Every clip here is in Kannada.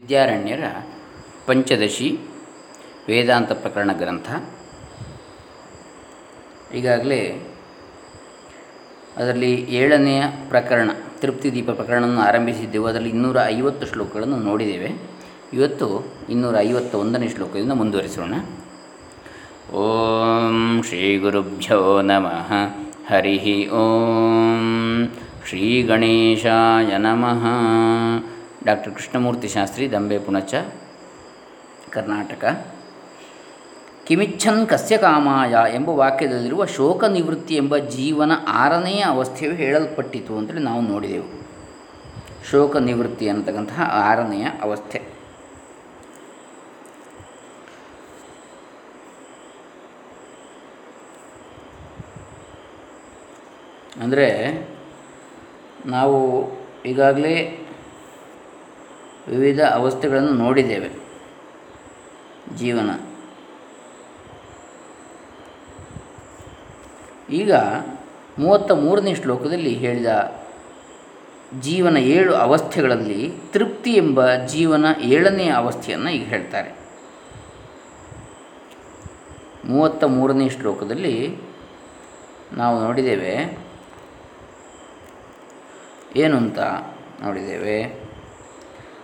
ವಿದ್ಯಾರಣ್ಯರ ಪಂಚದಶಿ ವೇದಾಂತ ಪ್ರಕರಣ ಗ್ರಂಥ. ಈಗಾಗಲೇ ಅದರಲ್ಲಿ ಏಳನೆಯ ಪ್ರಕರಣ ತೃಪ್ತಿ ದೀಪ ಪ್ರಕರಣವನ್ನು ಆರಂಭಿಸಿದ್ದೆವು. ಅದರಲ್ಲಿ ಇನ್ನೂರ ಐವತ್ತು ಶ್ಲೋಕಗಳನ್ನು ನೋಡಿದ್ದೇವೆ. ಇವತ್ತು ಇನ್ನೂರ ಐವತ್ತ ಒಂದನೇ ಶ್ಲೋಕದಿಂದ ಮುಂದುವರಿಸೋಣ. ಓಂ ಶ್ರೀ ಗುರುಭ್ಯೋ ನಮಃ. ಹರಿ ಓಂ. ಶ್ರೀ ಗಣೇಶಾಯ ನಮಃ. ಡಾಕ್ಟರ್ ಕೃಷ್ಣಮೂರ್ತಿ ಶಾಸ್ತ್ರಿ, ದಂಬೆ ಪುಣಚ, ಕರ್ನಾಟಕ. ಕಿಮಿಚ್ಛನ್ ಕಸ್ಯ ಕಾಮಾಯ ಎಂಬ ವಾಕ್ಯದಲ್ಲಿರುವ ಶೋಕ ನಿವೃತ್ತಿ ಎಂಬ ಜೀವನ ಆರನೆಯ ಅವಸ್ಥೆಯು ಹೇಳಲ್ಪಟ್ಟಿತು ಅಂತೇಳಿ ನಾವು ನೋಡಿದೆವು. ಶೋಕ ನಿವೃತ್ತಿ ಅನ್ನತಕ್ಕಂತಹ ಆರನೆಯ ಅವಸ್ಥೆ. ಅಂದರೆ ನಾವು ಈಗಾಗಲೇ ವಿವಿಧ ಅವಸ್ಥೆಗಳನ್ನು ನೋಡಿದ್ದೇವೆ. ಜೀವನ. ಈಗ ಮೂವತ್ತ ಮೂರನೇ ಶ್ಲೋಕದಲ್ಲಿ ಹೇಳಿದ ಜೀವನ ಏಳು ಅವಸ್ಥೆಗಳಲ್ಲಿ ತೃಪ್ತಿ ಎಂಬ ಜೀವನ ಏಳನೆಯ ಅವಸ್ಥೆಯನ್ನು ಈಗ ಹೇಳ್ತಾರೆ. ಮೂವತ್ತ ಮೂರನೇ ಶ್ಲೋಕದಲ್ಲಿ ನಾವು ನೋಡಿದ್ದೇವೆ. ಏನು ಅಂತ ನೋಡಿದ್ದೇವೆ?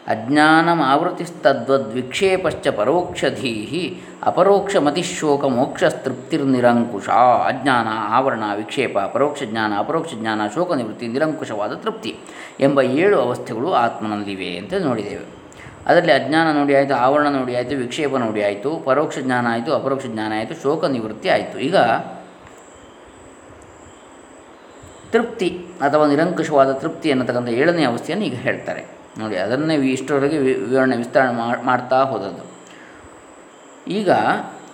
ಅಜ್ಞಾನಮಾವೃತಿಸ್ತದ್ವದ್ವಿಕ್ಷೇಪಶ್ಚ ಪರೋಕ್ಷಧೀ ಅಪರೋಕ್ಷಮತಿಶೋಕ ಮೋಕ್ಷಸ್ತೃಪ್ತಿರ್ನಿರಂಕುಶ ಅಜ್ಞಾನ ಆವರಣ ವಿಕ್ಷೇಪ, ಪರೋಕ್ಷ ಜ್ಞಾನ, ಅಪರೋಕ್ಷ ಜ್ಞಾನ ಶೋಕ ನಿವೃತ್ತಿ ನಿರಂಕುಶವಾದ ತೃಪ್ತಿ ಎಂಬ ಏಳು ಅವಸ್ಥೆಗಳು ಆತ್ಮನಲ್ಲಿವೆ ಅಂತ ನೋಡಿದ್ದೇವೆ. ಅದರಲ್ಲಿ ಅಜ್ಞಾನ ನೋಡಿ ಆಯಿತು, ಆವರಣ ನೋಡಿ ಆಯಿತು, ವಿಕ್ಷೇಪ ನೋಡಿ ಆಯಿತು, ಪರೋಕ್ಷ ಜ್ಞಾನ ಆಯಿತು, ಅಪರೋಕ್ಷ ಜ್ಞಾನ ಆಯಿತು ಶೋಕ ನಿವೃತ್ತಿ ಆಯಿತು. ಈಗ ತೃಪ್ತಿ ಅಥವಾ ನಿರಂಕುಶವಾದ ತೃಪ್ತಿ ಅನ್ನತಕ್ಕಂಥ ಏಳನೇ ಅವಸ್ಥೆಯನ್ನು ಈಗ ಹೇಳ್ತಾರೆ. ನೋಡಿ, ಅದನ್ನೇ ಇಷ್ಟರವರೆಗೆ ವಿವರಣೆ, ವಿಸ್ತರಣೆ ಮಾಡ್ತಾ ಹೋದದ್ದು. ಈಗ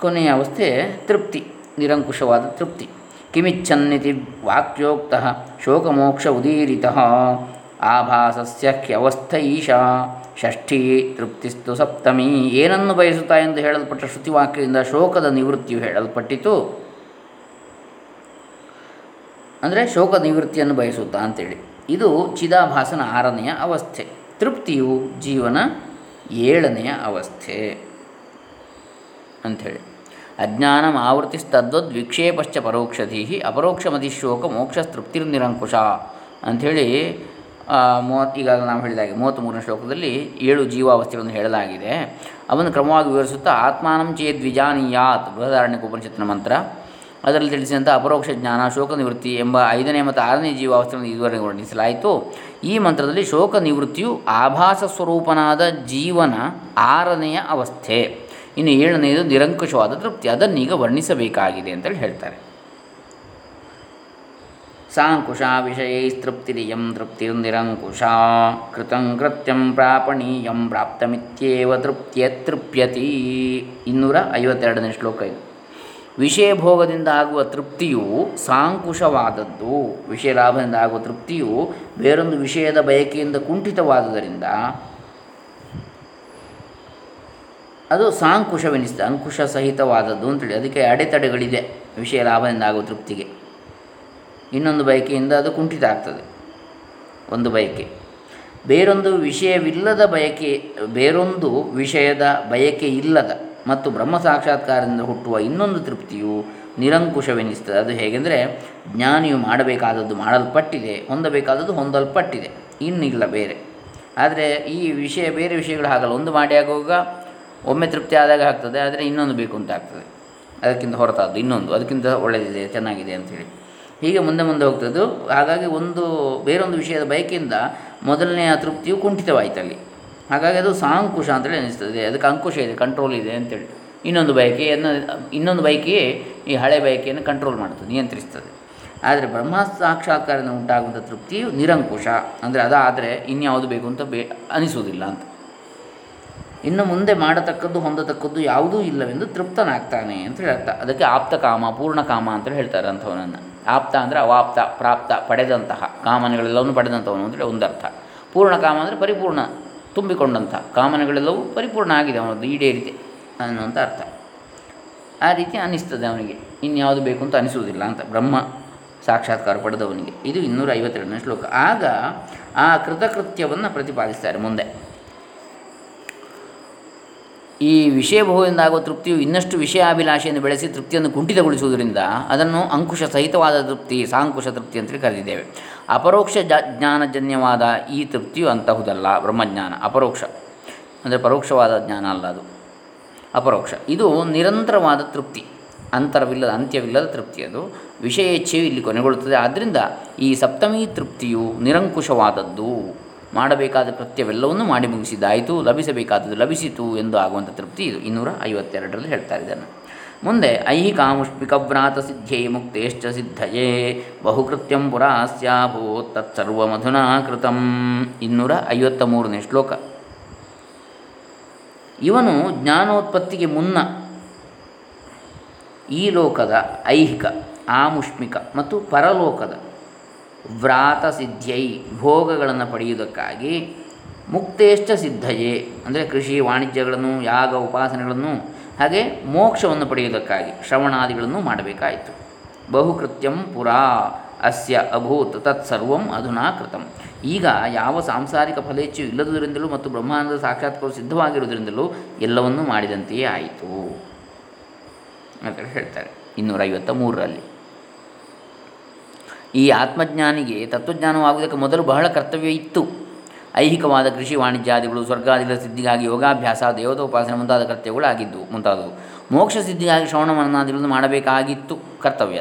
ಕೊನೆಯ ಅವಸ್ಥೆ ತೃಪ್ತಿ, ನಿರಂಕುಶವಾದ ತೃಪ್ತಿ. ಕಿಮಿಚ್ಛನ್ನಿತಿ ವಾಕ್ಯೋಕ್ತ ಶೋಕಮೋಕ್ಷ ಉದೀರಿತ. ಆಭಾಸಸ್ಯ ಈಶಾ ಷಷ್ಠಿ ತೃಪ್ತಿಸ್ತು ಸಪ್ತಮಿ. ಏನನ್ನು ಬಯಸುತ್ತಾ ಎಂದು ಹೇಳಲ್ಪಟ್ಟ ಶ್ರುತಿವಾಕ್ಯದಿಂದ ಶೋಕದ ನಿವೃತ್ತಿಯು ಹೇಳಲ್ಪಟ್ಟಿತು. ಅಂದರೆ ಶೋಕ ನಿವೃತ್ತಿಯನ್ನು ಬಯಸುತ್ತಾ ಅಂತೇಳಿ. ಇದು ಚಿದಾಭಾಸನ ಆರನೆಯ ಅವಸ್ಥೆ. ತೃಪ್ತಿಯು ಜೀವನ ಏಳನೆಯ ಅವಸ್ಥೆ ಅಂಥೇಳಿ. ಅಜ್ಞಾನಂ ಆವರ್ತಿಸ್ತದ್ವದ್ ವಿಕ್ಷೇಪಶ್ಚ ಪರೋಕ್ಷಧೀ ಅಪರೋಕ್ಷಮತಿ ಶೋಕ ಮೋಕ್ಷ ತೃಪ್ತಿರ್ನಿರಂಕುಶ ಅಂಥೇಳಿ ಮೂವತ್ತು, ಈಗಾಗಲೇ ನಾವು ಹೇಳಿದಾಗೆ ಮೂವತ್ತ್ಮೂರನೇ ಶ್ಲೋಕದಲ್ಲಿ ಏಳು ಜೀವಾವಸ್ಥೆಗಳನ್ನು ಹೇಳಲಾಗಿದೆ. ಅವನ್ನು ಕ್ರಮವಾಗಿ ವಿವರಿಸುತ್ತಾ ಆತ್ಮಾನಂ ಚೇದ್ ಬೃಹದಾರಣ್ಯಕ ಉಪನಿಷತ್ತಿನ ಮಂತ್ರ. ಅದರಲ್ಲಿ ತಿಳಿಸಿದಂಥ ಅಪರೋಕ್ಷ ಜ್ಞಾನ ಶೋಕ ನಿವೃತ್ತಿ ಎಂಬ ಐದನೇ ಮತ್ತು ಆರನೇ ಜೀವಾವಸ್ಥೆಯನ್ನು ಇದುವರೆಗೆ ವರ್ಣಿಸಲಾಯಿತು. ಈ ಮಂತ್ರದಲ್ಲಿ ಶೋಕ ನಿವೃತ್ತಿಯು ಆಭಾಸ ಸ್ವರೂಪನಾದ ಜೀವನ ಆರನೆಯ ಅವಸ್ಥೆ. ಇನ್ನು ಏಳನೆಯದು ನಿರಂಕುಶವಾದ ತೃಪ್ತಿ. ಅದನ್ನೀಗ ವರ್ಣಿಸಬೇಕಾಗಿದೆ ಅಂತೇಳಿ ಹೇಳ್ತಾರೆ. ಸಾಂಕುಶ ವಿಷಯೈಸ್ತೃಪ್ತಿರಿಯಂ ತೃಪ್ತಿರ್ನಿರಂಕುಶ. ಕೃತಂ ಕೃತ್ಯಂ ಪ್ರಾಪಣೀಯಂ ಪ್ರಾಪ್ತಮಿತ್ಯೇವ ತೃಪ್ತಿಯ ತೃಪ್ಯತಿ ಇನ್ನೂರ ಐವತ್ತೆರಡನೇ ಶ್ಲೋಕ ಇದು. ವಿಷಯ ಭೋಗದಿಂದ ಆಗುವ ತೃಪ್ತಿಯು ಸಾಂಕುಶವಾದದ್ದು. ವಿಷಯ ಲಾಭದಿಂದ ಆಗುವ ತೃಪ್ತಿಯು ಬೇರೊಂದು ವಿಷಯದ ಬಯಕೆಯಿಂದ ಕುಂಠಿತವಾದುದರಿಂದ ಅದು ಸಾಂಕುಶವೆನಿಸ್ತದೆ ಅಂಕುಶ ಸಹಿತವಾದದ್ದು ಅಂತೇಳಿ. ಅದಕ್ಕೆ ಅಡೆತಡೆಗಳಿದೆ. ವಿಷಯ ಲಾಭದಿಂದ ಆಗುವ ತೃಪ್ತಿಗೆ. ಇನ್ನೊಂದು ಬಯಕೆಯಿಂದ ಅದು ಕುಂಠಿತ ಆಗ್ತದೆ. ಒಂದು ಬಯಕೆ. ಬೇರೊಂದು ವಿಷಯವಿಲ್ಲದ ಬಯಕೆ, ಬೇರೊಂದು ವಿಷಯದ ಬಯಕೆ ಇಲ್ಲದ ಮತ್ತು ಬ್ರಹ್ಮ ಸಾಕ್ಷಾತ್ಕಾರದಿಂದ ಹುಟ್ಟುವ ಇನ್ನೊಂದು ತೃಪ್ತಿಯು ನಿರಂಕುಶವೆನಿಸ್ತದೆ ಅದು ಹೇಗೆಂದರೆ, ಜ್ಞಾನಿಯು ಮಾಡಬೇಕಾದದ್ದು ಮಾಡಲ್ಪಟ್ಟಿದೆ, ಹೊಂದಬೇಕಾದದ್ದು ಹೊಂದಲ್ಪಟ್ಟಿದೆ, ಇನ್ನಿಲ್ಲ ಬೇರೆ. ಆದರೆ ಈ ವಿಷಯ, ಬೇರೆ ವಿಷಯಗಳು ಹಾಗಲ್ಲ. ಒಂದು ಮಾಡಿ ಆಗುವಾಗ ಒಮ್ಮೆ ತೃಪ್ತಿ ಆದಾಗ ಆಗ್ತದೆ, ಆದರೆ ಇನ್ನೊಂದು ಬೇಕು ಅಂತ ಆಗ್ತದೆ. ಅದಕ್ಕಿಂತ ಹೊರತಾದ್ದು ಇನ್ನೊಂದು, ಅದಕ್ಕಿಂತ ಒಳ್ಳೆಯದಿದೆ ಚೆನ್ನಾಗಿದೆ ಅಂಥೇಳಿ ಹೀಗೆ ಮುಂದೆ ಮುಂದೆ ಹೋಗ್ತದ್ದು. ಹಾಗಾಗಿ ಒಂದು, ಬೇರೊಂದು ವಿಷಯದ ಬಯಕೆಯಿಂದ ಮೊದಲನೆಯ ತೃಪ್ತಿಯು ಕುಂಠಿತವಾಯಿತಲ್ಲಿ. ಹಾಗಾಗಿ ಅದು ಸಾಂಕುಶ ಅಂತೇಳಿ ಅನಿಸ್ತದೆ ಅದಕ್ಕೆ ಅಂಕುಶ ಇದೆ ಕಂಟ್ರೋಲ್ ಇದೆ ಅಂತೇಳಿ. ಇನ್ನೊಂದು ಬಯಕೆಯನ್ನು ಇನ್ನೊಂದು ಬಯಕೆಯೇ ಈ ಹಳೆ ಬಯಕೆಯನ್ನು ಕಂಟ್ರೋಲ್ ಮಾಡ್ತದೆ ನಿಯಂತ್ರಿಸ್ತದೆ. ಆದರೆ ಬ್ರಹ್ಮ ಸಾಕ್ಷಾತ್ಕಾರದಿಂದ ಉಂಟಾಗುವಂಥ ತೃಪ್ತಿಯು ನಿರಂಕುಶ. ಅಂದರೆ ಅದಾದರೆ ಇನ್ಯಾವುದು ಬೇಕು ಅಂತ ಬೇ, ಅನಿಸುವುದಿಲ್ಲ ಅಂತ. ಇನ್ನು ಮುಂದೆ ಮಾಡತಕ್ಕದ್ದು, ಹೊಂದತಕ್ಕದ್ದು ಯಾವುದೂ ಇಲ್ಲವೆಂದು ತೃಪ್ತನಾಗ್ತಾನೆ ಅಂತೇಳಿ ಅರ್ಥ ಅದಕ್ಕೆ ಆಪ್ತ ಕಾಮ, ಪೂರ್ಣ ಕಾಮ ಅಂತೇಳಿ ಹೇಳ್ತಾರೆ ಅಂಥವನನ್ನು. ಆಪ್ತ ಅಂದರೆ ಅವಾಪ್ತ, ಪ್ರಾಪ್ತ, ಪಡೆದಂತಹ ಕಾಮನೆಗಳೆಲ್ಲವನ್ನು ಪಡೆದಂಥವನು ಅಂದರೆ ಒಂದರ್ಥ. ಪೂರ್ಣ ಕಾಮ ಅಂದರೆ ಪರಿಪೂರ್ಣ ತುಂಬಿಕೊಂಡಂಥ ಕಾಮನೆಗಳೆಲ್ಲವೂ ಪರಿಪೂರ್ಣ ಆಗಿದೆ ಅವನದ್ದು ಈಡೇರಿದೆ ಅನ್ನುವಂಥ ಅರ್ಥ. ಆ ರೀತಿ ಅನ್ನಿಸ್ತದೆ ಅವನಿಗೆ. ಇನ್ಯಾವುದು ಬೇಕು ಅಂತ ಅನಿಸುವುದಿಲ್ಲ ಅಂತ ಬ್ರಹ್ಮ ಸಾಕ್ಷಾತ್ಕಾರ ಪಡೆದವನಿಗೆ. ಇದು ಇನ್ನೂರ ಐವತ್ತೆರಡನೇ ಶ್ಲೋಕ. ಆಗ ಆ ಕೃತಕೃತ್ಯವನ್ನು ಪ್ರತಿಪಾದಿಸ್ತಾರೆ ಮುಂದೆ. ಈ ವಿಷಯಭೋಗದಿಂದ ಆಗುವ ತೃಪ್ತಿಯು ಇನ್ನಷ್ಟು ವಿಷಯಾಭಿಲಾಷೆಯನ್ನು ಬೆಳೆಸಿ ತೃಪ್ತಿಯನ್ನು ಕುಂಠಿತಗೊಳಿಸುವುದರಿಂದ ಅದನ್ನು ಅಂಕುಶ ಸಹಿತವಾದ ತೃಪ್ತಿ, ಸಾಂಕುಶ ತೃಪ್ತಿ ಅಂತೇಳಿ ಕರೆದಿದ್ದೇವೆ. ಅಪರೋಕ್ಷ ಜ ಜ್ಞಾನಜನ್ಯವಾದ ಈ ತೃಪ್ತಿಯು ಅಂತಹುದಲ್ಲ ಬ್ರಹ್ಮಜ್ಞಾನ, ಅಪರೋಕ್ಷ. ಅಂದರೆ ಪರೋಕ್ಷವಾದ ಜ್ಞಾನ ಅಲ್ಲ ಅದು. ಅಪರೋಕ್ಷ. ಇದು ನಿರಂತರವಾದ ತೃಪ್ತಿ. ಅಂತರವಿಲ್ಲದ, ಅಂತ್ಯವಿಲ್ಲದ ತೃಪ್ತಿ ಅದು. ವಿಷಯೇಚ್ಛೆಯು ಇಲ್ಲಿ ಕೊನೆಗೊಳ್ಳುತ್ತದೆ. ಆದ್ದರಿಂದ ಈ ಸಪ್ತಮಿ ತೃಪ್ತಿಯು ನಿರಂಕುಶವಾದದ್ದು. ಮಾಡಬೇಕಾದ ಕೃತ್ಯವೆಲ್ಲವನ್ನು ಮಾಡಿ ಮುಗಿಸಿದ್ದಾಯಿತು. ಲಭಿಸಬೇಕಾದದ್ದು ಲಭಿಸಿತು ಎಂದು ಆಗುವಂಥ ತೃಪ್ತಿ ಇದು. ಇನ್ನೂರ ಐವತ್ತೆರಡರಲ್ಲಿ ಹೇಳ್ತಾರೆ ಇದನ್ನು ಮುಂದೆ ಐಹಿಕಾಮುಷ್ಮಿಕ ವ್ರಾತ ಸಿದ್ಧೇ ಮುಕ್ತೇಶ್ಚ ಸಿದ್ಧಯೇ. ಬಹುಕೃತ್ಯಂ ಪುರಾ ಸ್ಯಾಭೂತ್ ತತ್ಸರ್ವಮಧುನಾ ಕೃತಂ ಇನ್ನೂರ ಐವತ್ತ ಮೂರನೇ ಶ್ಲೋಕ. ಇವನು ಜ್ಞಾನೋತ್ಪತ್ತಿಗೆ ಮುನ್ನ ಈ ಲೋಕದ ಐಹಿಕ, ಆಮುಷ್ಮಿಕ ಮತ್ತು ಪರಲೋಕದ ವ್ರಾತ ಸಿದ್ಧೈ ಭೋಗಗಳನ್ನು ಪಡೆಯುವುದಕ್ಕಾಗಿ ಮುಕ್ತೇಷ್ಟ ಸಿದ್ಧಯೇ. ಅಂದರೆ ಕೃಷಿ ವಾಣಿಜ್ಯಗಳನ್ನು, ಯಾಗ ಉಪಾಸನೆಗಳನ್ನು ಹಾಗೆ ಮೋಕ್ಷವನ್ನು ಪಡೆಯುವುದಕ್ಕಾಗಿ ಶ್ರವಣಾದಿಗಳನ್ನು ಮಾಡಬೇಕಾಯಿತು. ಬಹುಕೃತ್ಯಂ ಪುರಾ, ಅಸ್ಯ ಅಭೂತ್ ತತ್ಸರ್ವಂ ಅಧುನಾ ಕೃತಂ. ಈಗ ಯಾವ ಸಾಂಸಾರಿಕ ಫಲೇಚ್ಛೆಯು ಇಲ್ಲದುದರಿಂದಲೂ ಮತ್ತು ಬ್ರಹ್ಮಾನಂದ ಸಾಕ್ಷಾತ್ಕಾರ ಸಿದ್ಧವಾಗಿರುವುದರಿಂದಲೂ ಎಲ್ಲವನ್ನೂ ಮಾಡಿದಂತೆಯೇ ಆಯಿತು. ಅಂತ ಹೇಳ್ತಾರೆ. ಇನ್ನೂರೈವತ್ತ ಮೂರರಲ್ಲಿ ಈ ಆತ್ಮಜ್ಞಾನಿಗೆ ತತ್ವಜ್ಞಾನವಾಗುವುದಕ್ಕೆ ಮೊದಲು ಬಹಳ ಕರ್ತವ್ಯ ಇತ್ತು. ಐಹಿಕವಾದ ಕೃಷಿ ವಾಣಿಜ್ಯಾದಿಗಳು ಸ್ವರ್ಗಾದಿಗಳ ಸಿದ್ಧಿಗಾಗಿ ಯೋಗಾಭ್ಯಾಸ, ದೇವತೋಪಾಸನೆ ಮುಂತಾದ ಕರ್ತವ್ಯಗಳು ಆಗಿದ್ದವು ಮುಂತಾದವು. ಮೋಕ್ಷ ಸಿದ್ಧಿಗಾಗಿ ಶ್ರವಣ ಮನನಾದಿಗಳನ್ನು ಮಾಡಬೇಕಾಗಿತ್ತು ಕರ್ತವ್ಯ.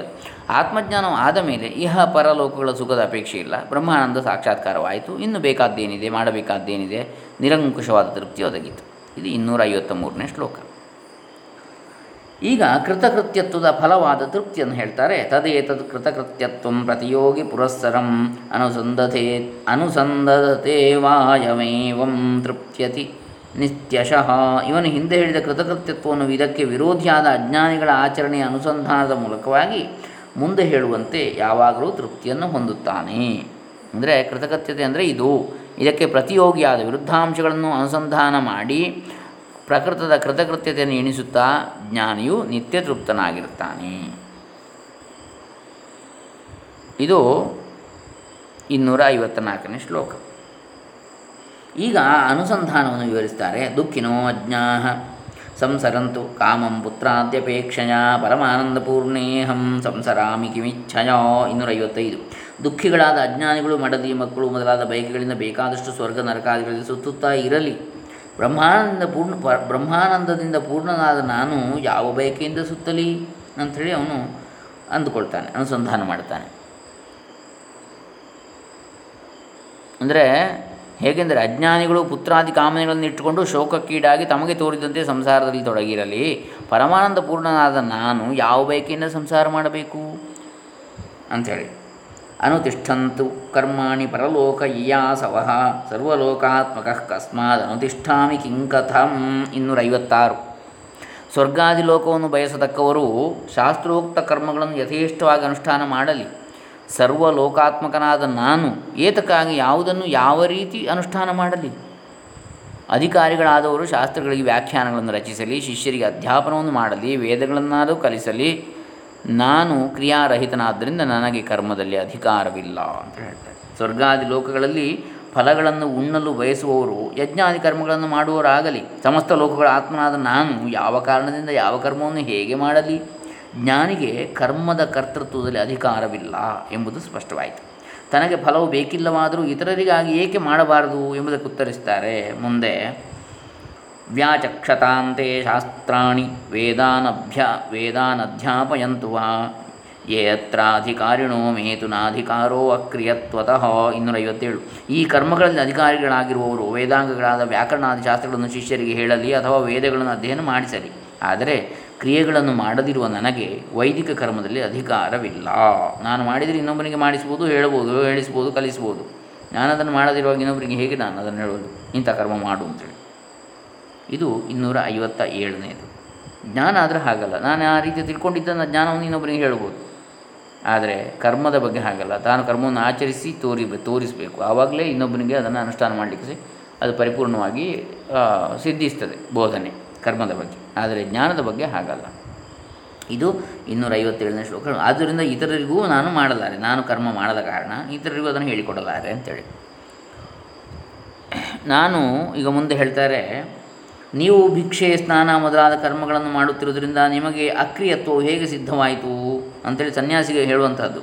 ಅದು ಆದ ಮೇಲೆ ಇಹ ಪರಲೋಕಗಳ ಸುಖದ ಅಪೇಕ್ಷೆ ಇಲ್ಲ. ಬ್ರಹ್ಮಾನಂದ ಸಾಕ್ಷಾತ್ಕಾರವಾಯಿತು. ಇನ್ನು ಬೇಕಾದ್ದೇನಿದೆ, ಮಾಡಬೇಕಾದ್ದೇನಿದೆ? ನಿರಂಕುಶವಾದ ತೃಪ್ತಿ ಒದಗಿತು. ಇದು ಇನ್ನೂರ ಐವತ್ತ ಮೂರನೇ ಶ್ಲೋಕ. ಈಗ ಕೃತಕೃತ್ಯತ್ವದ ಫಲವಾದ ತೃಪ್ತಿಯನ್ನು ಹೇಳ್ತಾರೆ, ತದೇತದ್ ಕೃತಕೃತ್ಯತ್ವ ಪ್ರತಿಯೋಗಿ ಪುರಸ್ಸರಂ ಅನುಸಂಧತೆ ಅನುಸಂಧತೆ ವಾಯಮೇವಂ ತೃಪ್ತಿಯತಿ ನಿತ್ಯಶಃ. ಇವನು ಹಿಂದೆ ಹೇಳಿದ ಕೃತಕೃತ್ಯತ್ವವನ್ನು ಇದಕ್ಕೆ ವಿರೋಧಿಯಾದ ಅಜ್ಞಾನಿಗಳ ಆಚರಣೆಯ ಅನುಸಂಧಾನದ ಮೂಲಕವಾಗಿ ಮುಂದೆ ಹೇಳುವಂತೆ ಯಾವಾಗಲೂ ತೃಪ್ತಿಯನ್ನು ಹೊಂದುತ್ತಾನೆ. ಅಂದರೆ ಕೃತಕೃತ್ಯತೆ ಅಂದರೆ ಇದು. ಇದಕ್ಕೆ ಪ್ರತಿಯೋಗಿಯಾದ ವಿರುದ್ಧಾಂಶಗಳನ್ನು ಅನುಸಂಧಾನ ಮಾಡಿ ಪ್ರಕೃತದ ಕೃತಕೃತ್ಯತೆಯನ್ನು ಎಣಿಸುತ್ತಾ ಜ್ಞಾನಿಯು ನಿತ್ಯ ತೃಪ್ತನಾಗಿರ್ತಾನೆ ಇದು ಇನ್ನೂರ ಐವತ್ತ ನಾಲ್ಕನೇ ಶ್ಲೋಕ. ಈಗ ಅನುಸಂಧಾನವನ್ನು ವಿವರಿಸ್ತಾರೆ, ದುಃಖಿನೋ ಅಜ್ಞಾ ಸಂಸರಂತು ಕಾಮಂ ಪುತ್ರಾದ್ಯಪೇಕ್ಷೆಯ ಪರಮಾನಂದಪೂರ್ಣೇಹಂ ಸಂಸರಾಮಿ ಕಿಮಿಚ್ಛಯ ಇನ್ನೂರ ಐವತ್ತೈದು ದುಃಖಿಗಳಾದ ಅಜ್ಞಾನಿಗಳು, ಮಡದಿ ಮಕ್ಕಳು ಮೊದಲಾದ ಬೈಕ್ಗಳಿಂದ ಬೇಕಾದಷ್ಟು ಸ್ವರ್ಗ ನರಕಾದಿಗಳಲ್ಲಿ ಸುತ್ತುತ್ತಾ ಇರಲಿ. ಬ್ರಹ್ಮಾನಂದ ಪೂರ್ಣ ಬ್ರಹ್ಮಾನಂದದಿಂದ ಪೂರ್ಣನಾದ ನಾನು ಯಾವ ಬಯಕೆಯಿಂದ ಸುತ್ತಲಿ? ಅಂಥೇಳಿ ಅವನು ಅಂದುಕೊಳ್ತಾನೆ, ಅನುಸಂಧಾನ ಮಾಡ್ತಾನೆ. ಅಂದರೆ ಹೇಗೆಂದರೆ ಅಜ್ಞಾನಿಗಳು ಪುತ್ರಾದಿ ಕಾಮನೆಗಳನ್ನು ಇಟ್ಟುಕೊಂಡು ಶೋಕಕ್ಕೀಡಾಗಿ ತಮಗೆ ತೋರಿದಂತೆ ಸಂಸಾರದಲ್ಲಿ ತೊಡಗಿರಲಿ, ಪರಮಾನಂದ ಪೂರ್ಣನಾದ ನಾನು ಯಾವ ಬಯಕೆಯಿಂದ ಸಂಸಾರ ಮಾಡಬೇಕು? ಅಂಥೇಳಿ. ಅನುತಿಷ್ಠಂತು ಕರ್ಮಾಣಿ ಪರಲೋಕ ಇಯಾಸವಃ ಸರ್ವಲೋಕಾತ್ಮಕ ಕಸ್ಮಾತ್ ಅನುತಿಷ್ಠಾಮಿ ಕಿಂಕಥಂ ಇನ್ನೂರೈವತ್ತಾರು. ಸ್ವರ್ಗಾದಿ ಲೋಕವನ್ನು ಬಯಸತಕ್ಕವರು ಶಾಸ್ತ್ರೋಕ್ತ ಕರ್ಮಗಳನ್ನು ಯಥೇಷ್ಟವಾಗಿ ಅನುಷ್ಠಾನ ಮಾಡಲಿ. ಸರ್ವಲೋಕಾತ್ಮಕನಾದ ನಾನು ಏತಕ್ಕಾಗಿ ಯಾವುದನ್ನು ಯಾವ ರೀತಿ ಅನುಷ್ಠಾನ ಮಾಡಲಿ? ಅಧಿಕಾರಿಗಳಾದವರು ಶಾಸ್ತ್ರಗಳಿಗೆ ವ್ಯಾಖ್ಯಾನಗಳನ್ನು ರಚಿಸಲಿ, ಶಿಷ್ಯರಿಗೆ ಅಧ್ಯಾಪನವನ್ನು ಮಾಡಲಿ, ವೇದಗಳನ್ನಾದರೂ ಕಲಿಸಲಿ ನಾನು ಕ್ರಿಯಾರಹಿತನಾದ್ದರಿಂದ ನನಗೆ ಕರ್ಮದಲ್ಲಿ ಅಧಿಕಾರವಿಲ್ಲ ಅಂತ ಹೇಳ್ತಾರೆ. ಸ್ವರ್ಗಾದಿ ಲೋಕಗಳಲ್ಲಿ ಫಲಗಳನ್ನು ಉಣ್ಣಲು ಬಯಸುವವರು ಯಜ್ಞಾದಿ ಕರ್ಮಗಳನ್ನು ಮಾಡುವವರಾಗಲಿ. ಸಮಸ್ತ ಲೋಕಗಳ ಆತ್ಮನಾದ ನಾನು ಯಾವ ಕಾರಣದಿಂದ ಯಾವ ಕರ್ಮವನ್ನು ಹೇಗೆ ಮಾಡಲಿ? ಜ್ಞಾನಿಗೆ ಕರ್ಮದ ಕರ್ತೃತ್ವದಲ್ಲಿ ಅಧಿಕಾರವಿಲ್ಲ ಎಂಬುದು ಸ್ಪಷ್ಟವಾಯಿತು. ತನಗೆ ಫಲವು ಬೇಕಿಲ್ಲವಾದರೂ ಇತರರಿಗಾಗಿ ಏಕೆ ಮಾಡಬಾರದು ಎಂಬುದಕ್ಕೆ ಉತ್ತರಿಸ್ತಾರೆ ಮುಂದೆ. ವ್ಯಾಚಕ್ಷತಾಂತೆ ಶಾಸ್ತ್ರಾಣಿ ವೇದಾನಭ್ಯ ವೇದಾನಧ್ಯಾಪಯಂತು ವಾ. ಮೇತುನಾಧಿಕಾರೋ ಅಕ್ರಿಯತ್ವತಃ ಇನ್ನೂರೈವತ್ತೇಳು ಈ ಕರ್ಮಗಳಲ್ಲಿ ಅಧಿಕಾರಿಗಳಾಗಿರುವವರು ವೇದಾಂಗಗಳಾದ ವ್ಯಾಕರಣಾದಿ ಶಾಸ್ತ್ರಗಳನ್ನು ಶಿಷ್ಯರಿಗೆ ಹೇಳಲಿ ಅಥವಾ ವೇದಗಳನ್ನು ಅಧ್ಯಯನ ಮಾಡಿಸಲಿ. ಆದರೆ ಕ್ರಿಯೆಗಳನ್ನು ಮಾಡದಿರುವ ನನಗೆ ವೈದಿಕ ಕರ್ಮದಲ್ಲಿ ಅಧಿಕಾರವಿಲ್ಲ. ನಾನು ಮಾಡಿದರೆ ಇನ್ನೊಬ್ಬನಿಗೆ ಮಾಡಿಸ್ಬೋದು ಹೇಳ್ಬೋದು ಹೇಳಿಸ್ಬೋದು ಕಲಿಸ್ಬೋದು. ನಾನು ಅದನ್ನು ಮಾಡದಿರುವಾಗ ಇನ್ನೊಬ್ಬರಿಗೆ ಹೇಗೆ ನಾನು ಅದನ್ನು ಹೇಳೋದು ಇಂಥ ಕರ್ಮ ಮಾಡು ಅಂತೇಳಿ ಇದು ಇನ್ನೂರ ಐವತ್ತ ಏಳನೇದು ಜ್ಞಾನ ಆದರೆ ಹಾಗಲ್ಲ. ನಾನು ಆ ರೀತಿ ತಿಳ್ಕೊಂಡಿದ್ದನ್ನು ಜ್ಞಾನವನ್ನು ಇನ್ನೊಬ್ಬರಿಗೆ ಹೇಳ್ಬೋದು. ಆದರೆ ಕರ್ಮದ ಬಗ್ಗೆ ಹಾಗಲ್ಲ. ತಾನು ಕರ್ಮವನ್ನು ಆಚರಿಸಿ ತೋರಿ ತೋರಿಸಬೇಕು. ಆವಾಗಲೇ ಇನ್ನೊಬ್ಬನಿಗೆ ಅದನ್ನು ಅನುಷ್ಠಾನ ಮಾಡಲಿಕ್ಕೆ ಅದು ಪರಿಪೂರ್ಣವಾಗಿ ಸಿದ್ಧಿಸ್ತದೆ ಬೋಧನೆ, ಕರ್ಮದ ಬಗ್ಗೆ. ಆದರೆ ಜ್ಞಾನದ ಬಗ್ಗೆ ಹಾಗಲ್ಲ. ಇದು ಇನ್ನೂರ ಐವತ್ತೇಳನೇ ಶ್ಲೋಕ. ಆದ್ದರಿಂದ ಇತರರಿಗೂ ನಾನು ಮಾಡಲಾರೆ. ನಾನು ಕರ್ಮ ಮಾಡದ ಕಾರಣ ಇತರರಿಗೂ ಅದನ್ನು ಹೇಳಿಕೊಡಲಾರೆ ಅಂತೇಳಿ. ನಾನು ಈಗ ಮುಂದೆ ಹೇಳ್ತಾರೆ ನೀವು ಭಿಕ್ಷೆ, ಸ್ನಾನ ಮೊದಲಾದ ಕರ್ಮಗಳನ್ನು ಮಾಡುತ್ತಿರುವುದರಿಂದ ನಿಮಗೆ ಅಕ್ರಿಯತ್ವವು ಹೇಗೆ ಸಿದ್ಧವಾಯಿತು ಅಂತೇಳಿ ಸನ್ಯಾಸಿಗೆ ಹೇಳುವಂಥದ್ದು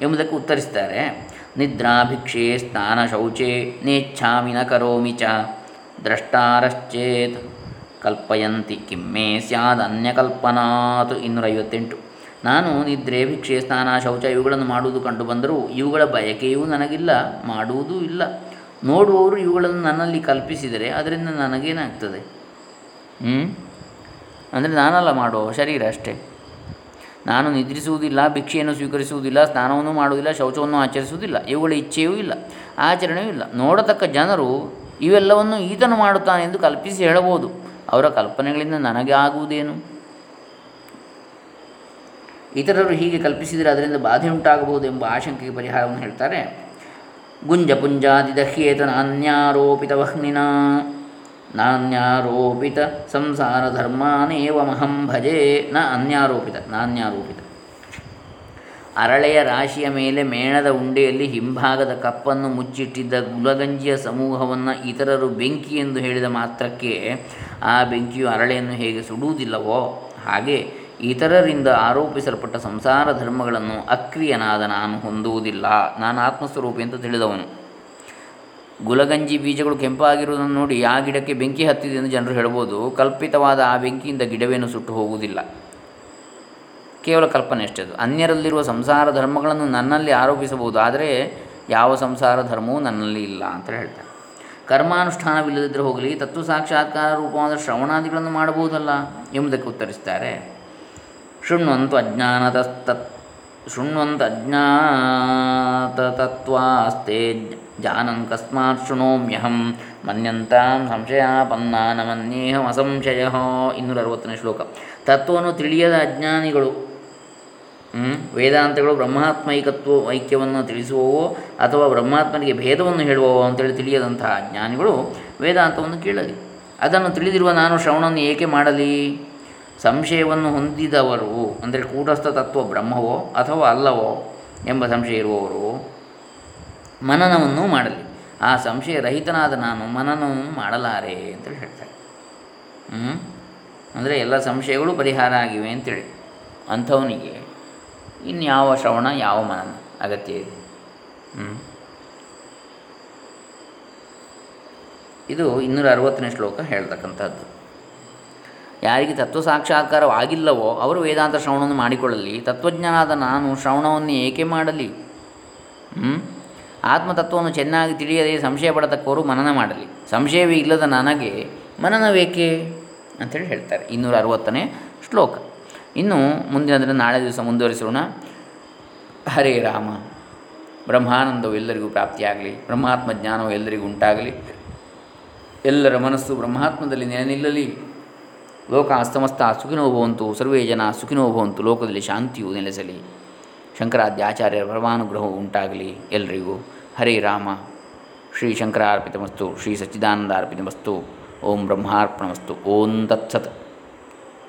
ಎಂಬುದಕ್ಕೆ ಉತ್ತರಿಸ್ತಾರೆ. ನಿದ್ರಾ, ಭಿಕ್ಷೆ, ಸ್ನಾನ, ಶೌಚೆ ನೇಚ್ಛಾಮಿ ನ ಕರೋಮಿ ಚ, ದ್ರಷ್ಟಾರಶ್ಚೇತ್, ಕಲ್ಪಯಂತಿ ಕಿಮ್ಮೆ ಅನ್ಯಕಲ್ಪನಾತ್ ಇನ್ನೂರೈವತ್ತೆಂಟು ನಾನು ನಿದ್ರೆ, ಭಿಕ್ಷೆ, ಸ್ನಾನ, ಶೌಚ ಇವುಗಳನ್ನು ಮಾಡುವುದು ಕಂಡು ಬಂದರೂ ಇವುಗಳ ಬಯಕೆಯೂ ನನಗಿಲ್ಲ, ಮಾಡುವುದೂ ಇಲ್ಲ. ನೋಡುವವರು ಇವುಗಳನ್ನು ನನ್ನಲ್ಲಿ ಕಲ್ಪಿಸಿದರೆ ಅದರಿಂದ ನನಗೇನಾಗ್ತದೆ? ಅಂದರೆ ನಾನಲ್ಲ ಮಾಡುವ ಶರೀರ ಅಷ್ಟೇ. ನಾನು ನಿದ್ರಿಸುವುದಿಲ್ಲ, ಭಿಕ್ಷೆಯನ್ನು ಸ್ವೀಕರಿಸುವುದಿಲ್ಲ, ಸ್ನಾನವನ್ನು ಮಾಡುವುದಿಲ್ಲ, ಶೌಚವನ್ನು ಆಚರಿಸುವುದಿಲ್ಲ, ಇವುಗಳ ಇಚ್ಛೆಯೂ ಇಲ್ಲ, ಆಚರಣೆಯೂ ಇಲ್ಲ. ನೋಡತಕ್ಕ ಜನರು ಇವೆಲ್ಲವನ್ನು ಈತನು ಮಾಡುತ್ತಾನೆ ಎಂದು ಕಲ್ಪಿಸಿ ಹೇಳಬಹುದು. ಅವರ ಕಲ್ಪನೆಗಳಿಂದ ನನಗೆ ಆಗುವುದೇನು? ಇತರರು ಹೀಗೆ ಕಲ್ಪಿಸಿದರೆ ಅದರಿಂದ ಬಾಧೆ ಉಂಟಾಗಬಹುದು ಎಂಬ ಆಶಂಕೆಗೆ ಪರಿಹಾರವನ್ನು ಹೇಳ್ತಾರೆ. ಗುಂಜ ಪುಂಜಾದಿ ಅನ್ಯಾರೋಪಿತ ವಹ್ನಿನ ನಾನ್ಯಾರೋಪಿತ ಸಂಸಾರ ಧರ್ಮಾನೇವ ಮಹಂ ಭಜೆ. ನ ಅನ್ಯಾರೋಪಿತ, ನಾನ್ಯಾರೋಪಿತ. ಅರಳೆಯ ರಾಶಿಯ ಮೇಲೆ ಮೇಣದ ಉಂಡೆಯಲ್ಲಿ ಹಿಂಭಾಗದ ಕಪ್ಪನ್ನು ಮುಚ್ಚಿಟ್ಟಿದ್ದ ಗುಲಗಂಜಿಯ ಸಮೂಹವನ್ನು ಇತರರು ಬೆಂಕಿ ಎಂದು ಹೇಳಿದ ಮಾತ್ರಕ್ಕೆ ಆ ಬೆಂಕಿಯು ಅರಳೆಯನ್ನು ಹೇಗೆ ಸುಡುವುದಿಲ್ಲವೋ ಹಾಗೆ ಇತರರಿಂದ ಆರೋಪಿಸಲ್ಪಟ್ಟ ಸಂಸಾರ ಧರ್ಮಗಳನ್ನು ಅಕ್ರಿಯನಾದ ನಾನು ಹೊಂದುವುದಿಲ್ಲ. ನಾನು ಆತ್ಮಸ್ವರೂಪಿ ಎಂದು ತಿಳಿದವನು. ಗುಲಗಂಜಿ ಬೀಜಗಳು ಕೆಂಪಾಗಿರುವುದನ್ನು ನೋಡಿ ಆ ಗಿಡಕ್ಕೆ ಬೆಂಕಿ ಹತ್ತಿದೆ ಎಂದು ಜನರು ಹೇಳ್ಬೋದು. ಕಲ್ಪಿತವಾದ ಆ ಬೆಂಕಿಯಿಂದ ಗಿಡವೇನು ಸುಟ್ಟು ಹೋಗುವುದಿಲ್ಲ. ಕೇವಲ ಕಲ್ಪನೆ ಅಷ್ಟೇ ಅದು. ಅನ್ಯರಲ್ಲಿರುವ ಸಂಸಾರ ಧರ್ಮಗಳನ್ನು ನನ್ನಲ್ಲಿ ಆರೋಪಿಸಬಹುದು. ಆದರೆ ಯಾವ ಸಂಸಾರ ಧರ್ಮವೂ ನನ್ನಲ್ಲಿ ಇಲ್ಲ ಅಂತ ಹೇಳ್ತಾರೆ. ಕರ್ಮಾನುಷ್ಠಾನವಿಲ್ಲದಿದ್ದರೆ ಹೋಗಲಿ ತತ್ವ ಸಾಕ್ಷಾತ್ಕಾರ ರೂಪವಾದ ಶ್ರವಣಾದಿಗಳನ್ನು ಮಾಡಬಹುದಲ್ಲ ಎಂಬುದಕ್ಕೆ ಉತ್ತರಿಸ್ತಾರೆ. ಶೃಣ್ವಂತು ಅಜ್ಞಾನತಸ್ತತ್ ಶೃಣ್ವಂತ ಅಜ್ಞಾತತತ್ವಾಸ್ತೆ ಜಾನನ್ ಕಸ್ಮಾತ್ ಶೃಣೋಮ್ಯಹಂ ಮನ್ಯಂತಾಂ ಸಂಶಯಾಪನ್ನ ಮನ್ಯೇಹಂ ಅಸಂಶಯ ಇನ್ನೂರ ಅರವತ್ತನೇ ಶ್ಲೋಕ. ತತ್ವವನ್ನು ತಿಳಿಯದ ಅಜ್ಞಾನಿಗಳು ವೇದಾಂತಗಳು ಬ್ರಹ್ಮಾತ್ಮೈಕತ್ವ ಐಕ್ಯವನ್ನು ತಿಳಿಸುವವೋ ಅಥವಾ ಬ್ರಹ್ಮಾತ್ಮನಿಗೆ ಭೇದವನ್ನು ಹೇಳುವವೋ ಅಂತೇಳಿ ತಿಳಿಯದಂತಹ ಜ್ಞಾನಿಗಳು ವೇದಾಂತವನ್ನು ಕೇಳಲಿ. ಅದನ್ನು ತಿಳಿದಿರುವ ನಾನು ಶ್ರವಣವನ್ನು ಏಕೆ ಮಾಡಲಿ? ಸಂಶಯವನ್ನು ಹೊಂದಿದವರು ಅಂದರೆ ಕೂಟಸ್ಥ ತತ್ವ ಬ್ರಹ್ಮವೋ ಅಥವಾ ಅಲ್ಲವೋ ಎಂಬ ಸಂಶಯ ಇರುವವರು ಮನನವನ್ನು ಮಾಡಲಿ. ಆ ಸಂಶಯ ರಹಿತನಾದ ನಾನು ಮನನವನ್ನು ಮಾಡಲಾರೆ ಅಂತೇಳಿ ಹೇಳ್ತಾರೆ. ಹ್ಞೂ ಅಂದರೆ ಎಲ್ಲ ಸಂಶಯಗಳು ಪರಿಹಾರ ಆಗಿವೆ ಅಂತೇಳಿ. ಅಂಥವನಿಗೆ ಇನ್ಯಾವ ಶ್ರವಣ, ಯಾವ ಮನನ ಅಗತ್ಯ ಇದೆ? ಹ್ಞೂ ಇದು ಇನ್ನೂರ ಅರವತ್ತನೇ ಶ್ಲೋಕ ಹೇಳ್ತಕ್ಕಂಥದ್ದು. ಯಾರಿಗೆ ತತ್ವ ಸಾಕ್ಷಾತ್ಕಾರವಾಗಿಲ್ಲವೋ ಅವರು ವೇದಾಂತ ಶ್ರವಣವನ್ನು ಮಾಡಿಕೊಳ್ಳಲಿ. ತತ್ವಜ್ಞಾನದ ನಾನು ಶ್ರವಣವನ್ನು ಏಕೆ ಮಾಡಲಿ? ಆತ್ಮತತ್ವವನ್ನು ಚೆನ್ನಾಗಿ ತಿಳಿಯದೆ ಸಂಶಯ ಪಡತಕ್ಕವರು ಮನನ ಮಾಡಲಿ. ಸಂಶಯವೇ ಇಲ್ಲದ ನನಗೆ ಮನನವೇಕೆ ಅಂತೇಳಿ ಹೇಳ್ತಾರೆ. ಇನ್ನೂರ ಅರವತ್ತನೇ ಶ್ಲೋಕ. ಇನ್ನು ಮುಂದಿನ ನಾಳೆ ದಿವಸ ಮುಂದುವರಿಸೋಣ ಹರೇ ರಾಮ. ಬ್ರಹ್ಮಾನಂದವು ಎಲ್ಲರಿಗೂ ಪ್ರಾಪ್ತಿಯಾಗಲಿ. ಬ್ರಹ್ಮಾತ್ಮ ಜ್ಞಾನವು ಎಲ್ಲರಿಗೂ ಉಂಟಾಗಲಿ. ಎಲ್ಲರ ಮನಸ್ಸು ಬ್ರಹ್ಮಾತ್ಮದಲ್ಲಿ ನೆಲೆ ನಿಲ್ಲಲಿ. ಲೋಕ ಅಸ್ತಮಸ್ತ, ಸುಖಿನೋ ಭವಂತು, ಸರ್ವೇ ಜನ ಸುಖಿನೋ ಭವಂತು, ಲೋಕದಲ್ಲಿ ಶಾಂತಿಯು ನೆಲೆಸಲಿ. ಶಂಕರಾಧ್ಯ ಆಚಾರ್ಯರ ಪರಮಾನುಗ್ರಹವು ಉಂಟಾಗಲಿ ಎಲ್ರಿಗೂ. ಹರೇ ರಾಮ. ಶ್ರೀ ಶಂಕರಾರ್ಪಿತಮಸ್ತು ಶ್ರೀ ಸಚ್ಚಿದಾನಂದ ಅರ್ಪಿತಮಸ್ತು ಓಂ ಬ್ರಹ್ಮಾರ್ಪಣಮಸ್ತು. ಓಂ ತತ್ಸತ್.